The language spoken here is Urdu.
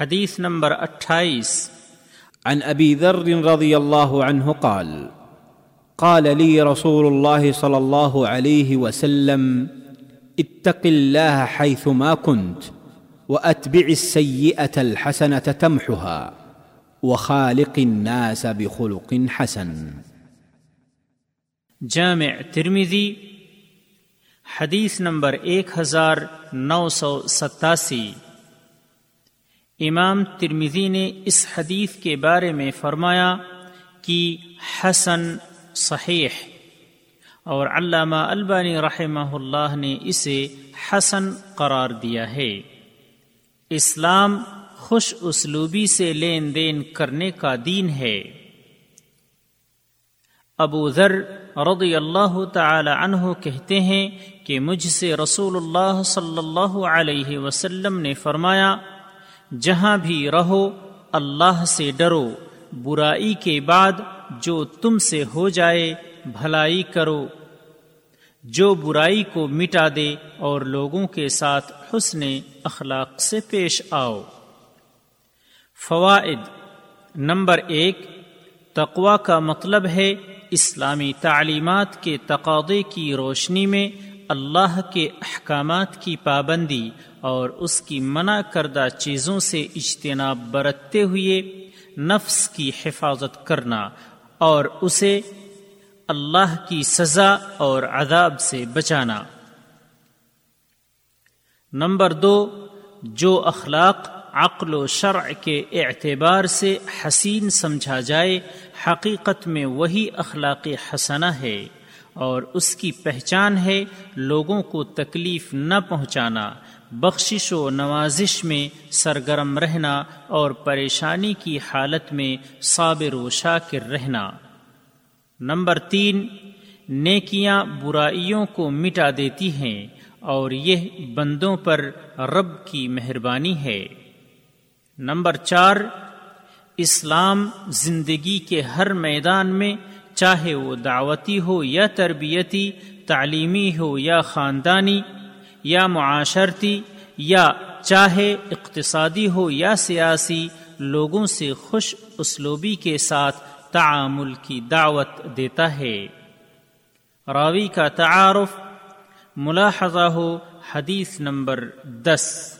حدیث نمبر اٹھائیس۔ عن ابي ذر رضي الله عنه قال قال لي رسول الله صلى الله عليه وسلم اتق الله حيثما كنت واتبع السيئه الحسنه تمحها وخالق الناس بخلق حسن۔ جامع ترمیزی حدیث نمبر ایک ہزار نو سو ستاسی۔ امام ترمیزی نے اس حدیث کے بارے میں فرمایا کہ حسن صحیح اور علامہ البانی رحمہ اللہ نے اسے حسن قرار دیا ہے۔ اسلام خوش اسلوبی سے لین دین کرنے کا دین ہے۔ ابو ذر رضی اللہ تعالی عنہ کہتے ہیں کہ مجھ سے رسول اللہ صلی اللہ علیہ وسلم نے فرمایا جہاں بھی رہو، اللہ سے ڈرو۔ برائی کے بعد جو تم سے ہو جائے، بھلائی کرو۔ جو برائی کو مٹا دے اور لوگوں کے ساتھ حسن اخلاق سے پیش آؤ۔ فوائد۔ نمبر ایک تقوا کا مطلب ہے اسلامی تعلیمات کے تقاضے کی روشنی میں اللہ کے احکامات کی پابندی اور اس کی منع کردہ چیزوں سے اجتناب برتتے ہوئے نفس کی حفاظت کرنا اور اسے اللہ کی سزا اور عذاب سے بچانا۔ نمبر دو، جو اخلاق عقل و شرع کے اعتبار سے حسین سمجھا جائے، حقیقت میں وہی اخلاق حسنہ ہے۔ اور اس کی پہچان ہے لوگوں کو تکلیف نہ پہنچانا، بخشش و نوازش میں سرگرم رہنا اور پریشانی کی حالت میں صابر و شاکر رہنا۔ نمبر تین، نیکیاں برائیوں کو مٹا دیتی ہیں اور یہ بندوں پر رب کی مہربانی ہے۔ نمبر چار، اسلام زندگی کے ہر میدان میں چاہے وہ دعوتی ہو یا تربیتی، تعلیمی ہو یا خاندانی، یا معاشرتی، یا چاہے اقتصادی ہو یا سیاسی، لوگوں سے خوش اسلوبی کے ساتھ تعامل کی دعوت دیتا ہے۔ راوی کا تعارف، ملاحظہ ہو، حدیث نمبر دس۔